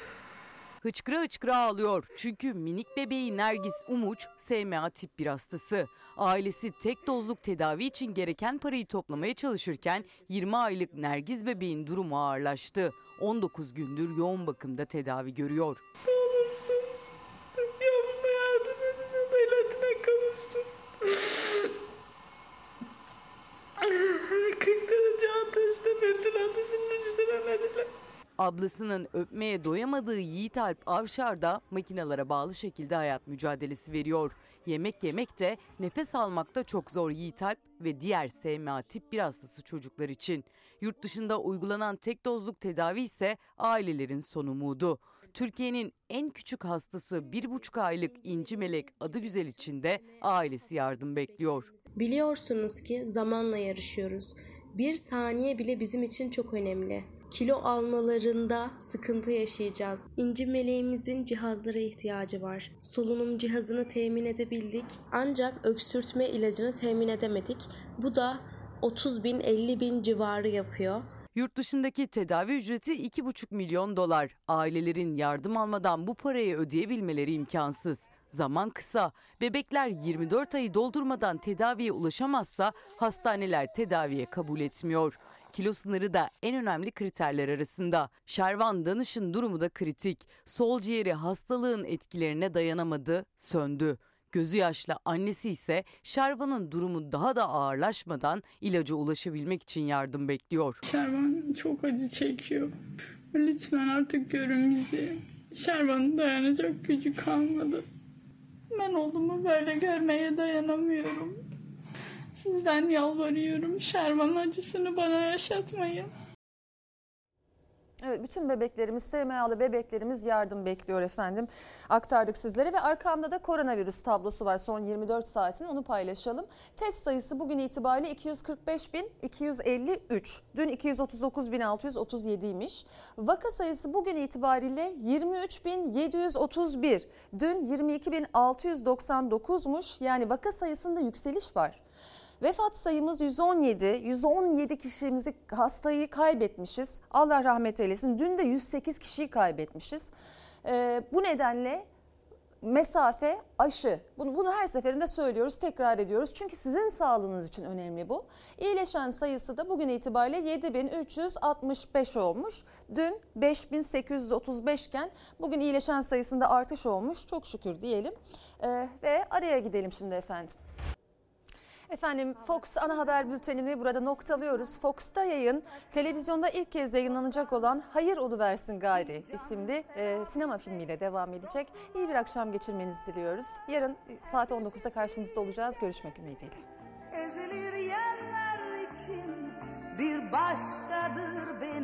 Hıçkıra hıçkıra ağlıyor çünkü minik bebeği Nergis Umuç SMA tip 1 hastası. Ailesi tek dozluk tedavi için gereken parayı toplamaya çalışırken 20 aylık Nergiz bebeğin durumu ağırlaştı. 19 gündür yoğun bakımda tedavi görüyor. Ne olursun. Yavruma yardım edin. Adaletine kavuşsun. 40 derece Ablasının öpmeye doyamadığı Yiğit Alp Avşar da makinalara bağlı şekilde hayat mücadelesi veriyor. Yemek yemek de nefes almak da çok zor Yiğit Alp ve diğer SMA tip 1 hastası çocuklar için. Yurt dışında uygulanan tek dozluk tedavi ise ailelerin son umudu. Türkiye'nin en küçük hastası 1,5 aylık İnci Melek adı güzel içinde ailesi yardım bekliyor. Biliyorsunuz ki zamanla yarışıyoruz. Bir saniye bile bizim için çok önemli. Kilo almalarında sıkıntı yaşayacağız. İnci meleğimizin cihazlara ihtiyacı var. Solunum cihazını temin edebildik ancak öksürtme ilacını temin edemedik. Bu da 30 bin 50 bin civarı yapıyor. Yurt dışındaki tedavi ücreti 2,5 milyon dolar. Ailelerin yardım almadan bu parayı ödeyebilmeleri imkansız. Zaman kısa. Bebekler 24 ayı doldurmadan tedaviye ulaşamazsa hastaneler tedaviye kabul etmiyor. Kilo sınırı da en önemli kriterler arasında. Şervan Danış'ın durumu da kritik. Sol ciğeri hastalığın etkilerine dayanamadı, söndü. Gözü yaşlı annesi ise Şervan'ın durumu daha da ağırlaşmadan ilaca ulaşabilmek için yardım bekliyor. Şervan çok acı çekiyor. Lütfen artık görün bizi. Şervan'ın dayanacak gücü kalmadı. Ben oğlumu böyle görmeye dayanamıyorum. Sizden yalvarıyorum. Şervan acısını bana yaşatmayın. Evet bütün bebeklerimiz, SMA'lı bebeklerimiz yardım bekliyor efendim. Aktardık sizlere ve arkamda da koronavirüs tablosu var son 24 saatin onu paylaşalım. Test sayısı bugün itibariyle 245.253. Dün 239.637'ymiş. Vaka sayısı bugün itibariyle 23.731. Dün 22.699'muş. Yani vaka sayısında yükseliş var. Vefat sayımız 117. 117 kişimizi hastayı kaybetmişiz. Allah rahmet eylesin. Dün de 108 kişiyi kaybetmişiz. Ee, bu nedenle mesafe, aşı. Bunu, bunu her seferinde söylüyoruz, tekrar ediyoruz. Çünkü sizin sağlığınız için önemli bu. İyileşen sayısı da bugün itibariyle 7365 olmuş. Dün 5835 iken bugün iyileşen sayısında artış olmuş. Çok şükür diyelim. Ee, ve araya gidelim şimdi efendim. Efendim Fox ana haber bültenini burada noktalıyoruz. Fox'ta yayın televizyonda ilk kez yayınlanacak olan Hayır Oluversin Gayri isimli e, sinema filmiyle devam edecek. İyi bir akşam geçirmenizi diliyoruz. Yarın e, saat 19'da karşınızda olacağız. Görüşmek ümidiyle. Ezilir yerler için bir başkadır benim.